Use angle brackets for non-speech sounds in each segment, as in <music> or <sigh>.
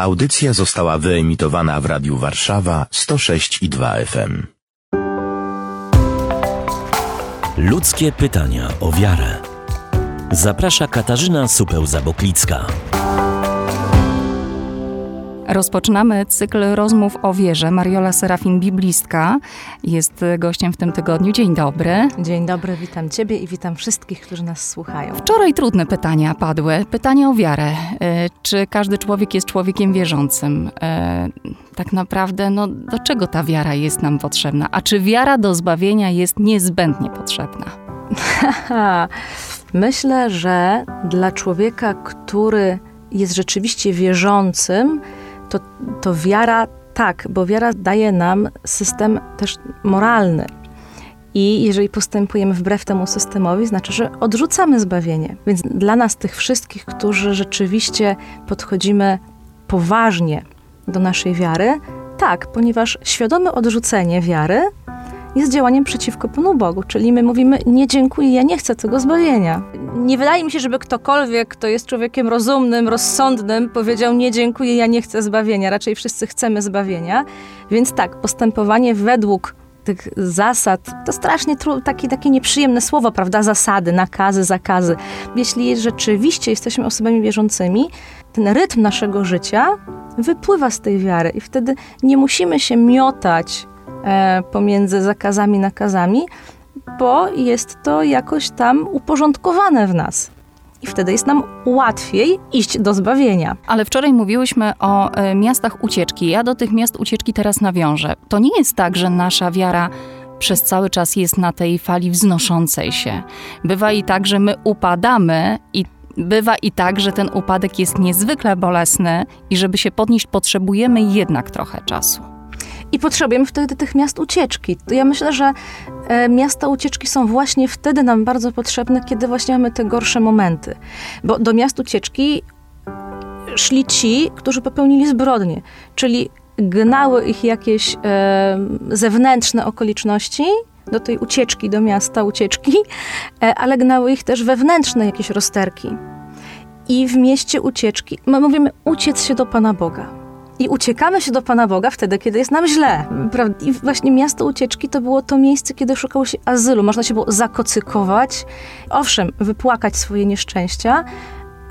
Audycja została wyemitowana w Radiu Warszawa 106 i 2 FM. Ludzkie pytania o wiarę. Zaprasza Katarzyna Supeł-Zaboklicka. Rozpoczynamy cykl rozmów o wierze. Mariola Serafin, biblistka, jest gościem w tym tygodniu. Dzień dobry. Dzień dobry, witam Ciebie i witam wszystkich, którzy nas słuchają. Wczoraj trudne pytania padły. Pytania o wiarę. E, czy każdy człowiek jest człowiekiem wierzącym? E, tak naprawdę, no, do czego ta wiara jest nam potrzebna? A czy wiara do zbawienia jest niezbędnie potrzebna? <laughs> Myślę, że dla człowieka, który jest rzeczywiście wierzącym, to, to wiara tak, bo wiara daje nam system też moralny. I jeżeli postępujemy wbrew temu systemowi, znaczy, że odrzucamy zbawienie. Więc dla nas, tych wszystkich, którzy rzeczywiście podchodzimy poważnie do naszej wiary, tak, ponieważ świadome odrzucenie wiary jest działaniem przeciwko Panu Bogu. Czyli my mówimy, nie dziękuję, ja nie chcę tego zbawienia. Nie wydaje mi się, żeby ktokolwiek, kto jest człowiekiem rozumnym, rozsądnym, powiedział, nie dziękuję, ja nie chcę zbawienia. Raczej wszyscy chcemy zbawienia. Więc tak, postępowanie według tych zasad, to strasznie takie, takie nieprzyjemne słowo, prawda? Zasady, nakazy, zakazy. Jeśli rzeczywiście jesteśmy osobami wierzącymi, ten rytm naszego życia wypływa z tej wiary i wtedy nie musimy się miotać pomiędzy zakazami nakazami, bo jest to jakoś tam uporządkowane w nas. I wtedy jest nam łatwiej iść do zbawienia. Ale wczoraj mówiłyśmy o e, miastach ucieczki. Ja do tych miast ucieczki teraz nawiążę. To nie jest tak, że nasza wiara przez cały czas jest na tej fali wznoszącej się. Bywa i tak, że my upadamy i bywa i tak, że ten upadek jest niezwykle bolesny i żeby się podnieść potrzebujemy jednak trochę czasu. I potrzebujemy wtedy tych miast ucieczki. Ja myślę, że e, miasta ucieczki są właśnie wtedy nam bardzo potrzebne, kiedy właśnie mamy te gorsze momenty. Bo do miast ucieczki szli ci, którzy popełnili zbrodnie, czyli gnały ich jakieś e, zewnętrzne okoliczności, do tej ucieczki, do miasta ucieczki, e, ale gnały ich też wewnętrzne jakieś rozterki. I w mieście ucieczki, my mówimy uciec się do Pana Boga i uciekamy się do Pana Boga wtedy, kiedy jest nam źle. I właśnie miasto ucieczki to było to miejsce, kiedy szukało się azylu. Można się było zakocykować, owszem, wypłakać swoje nieszczęścia,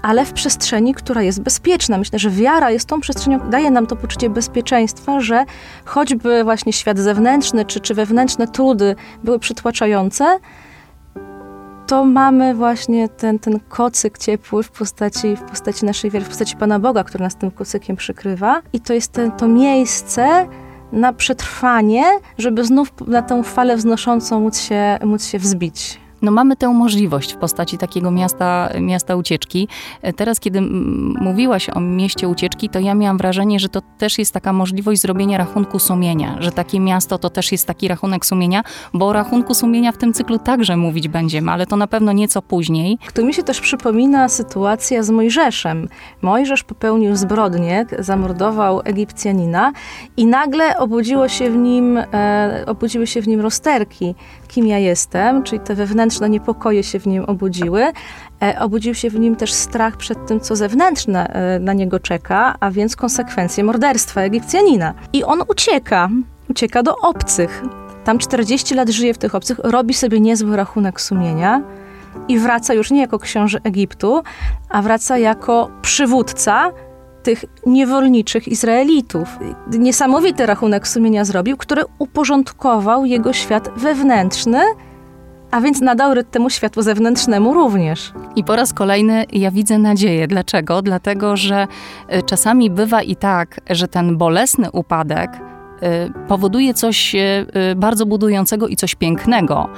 ale w przestrzeni, która jest bezpieczna. Myślę, że wiara jest tą przestrzenią, daje nam to poczucie bezpieczeństwa, że choćby właśnie świat zewnętrzny czy, czy wewnętrzne trudy były przytłaczające, to mamy właśnie ten, ten kocyk ciepły w postaci, w postaci naszej wiary, w postaci Pana Boga, który nas tym kocykiem przykrywa. I to jest ten, to miejsce na przetrwanie, żeby znów na tę falę wznoszącą móc się, móc się wzbić no mamy tę możliwość w postaci takiego miasta, miasta ucieczki. E, teraz, kiedy mówiłaś o mieście ucieczki, to ja miałam wrażenie, że to też jest taka możliwość zrobienia rachunku sumienia, że takie miasto to też jest taki rachunek sumienia, bo o rachunku sumienia w tym cyklu także mówić będziemy, ale to na pewno nieco później. Tu mi się też przypomina sytuacja z Mojżeszem. Mojżesz popełnił zbrodnię, zamordował Egipcjanina i nagle obudziło się w nim, e, obudziły się w nim rozterki kim ja jestem, czyli te wewnętrzne niepokoje się w nim obudziły. E, obudził się w nim też strach przed tym, co zewnętrzne e, na niego czeka, a więc konsekwencje morderstwa Egipcjanina. I on ucieka, ucieka do obcych. Tam 40 lat żyje w tych obcych, robi sobie niezły rachunek sumienia i wraca już nie jako książę Egiptu, a wraca jako przywódca tych niewolniczych Izraelitów. Niesamowity rachunek sumienia zrobił, który uporządkował jego świat wewnętrzny, a więc nadał rytm temu światu zewnętrznemu również. I po raz kolejny ja widzę nadzieję. Dlaczego? Dlatego, że y, czasami bywa i tak, że ten bolesny upadek Y, powoduje coś y, bardzo budującego i coś pięknego.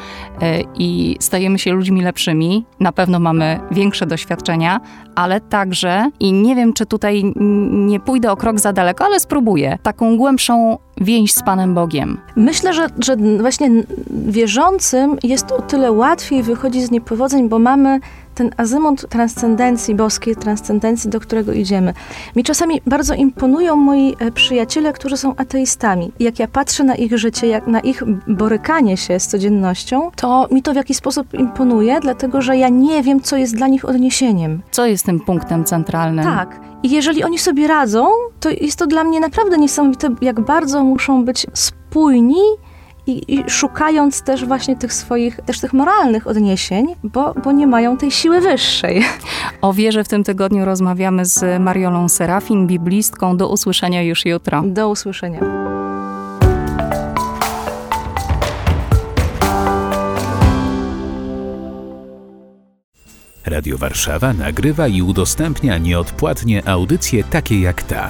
I stajemy się ludźmi lepszymi. Na pewno mamy większe doświadczenia, ale także, i nie wiem, czy tutaj nie pójdę o krok za daleko, ale spróbuję, taką głębszą więź z Panem Bogiem. Myślę, że, że właśnie wierzącym jest o tyle łatwiej wychodzić z niepowodzeń, bo mamy ten azymut transcendencji boskiej, transcendencji, do którego idziemy. Mi czasami bardzo imponują moi e, przyjaciele, którzy są ateistami. Jak ja patrzę na ich życie, jak na ich borykanie się z codziennością, to mi to w jakiś sposób imponuje, dlatego że ja nie wiem, co jest dla nich odniesieniem. Co jest tym punktem centralnym? Tak. I jeżeli oni sobie radzą, to jest to dla mnie naprawdę niesamowite, jak bardzo muszą być spójni i, i, szukając też właśnie tych swoich, też tych moralnych odniesień, bo, bo nie mają tej siły wyższej. O wierze w tym tygodniu rozmawiamy z Mariolą Serafin, biblistką. Do usłyszenia już jutro. Do usłyszenia. Radio Warszawa nagrywa i udostępnia nieodpłatnie audycje takie jak ta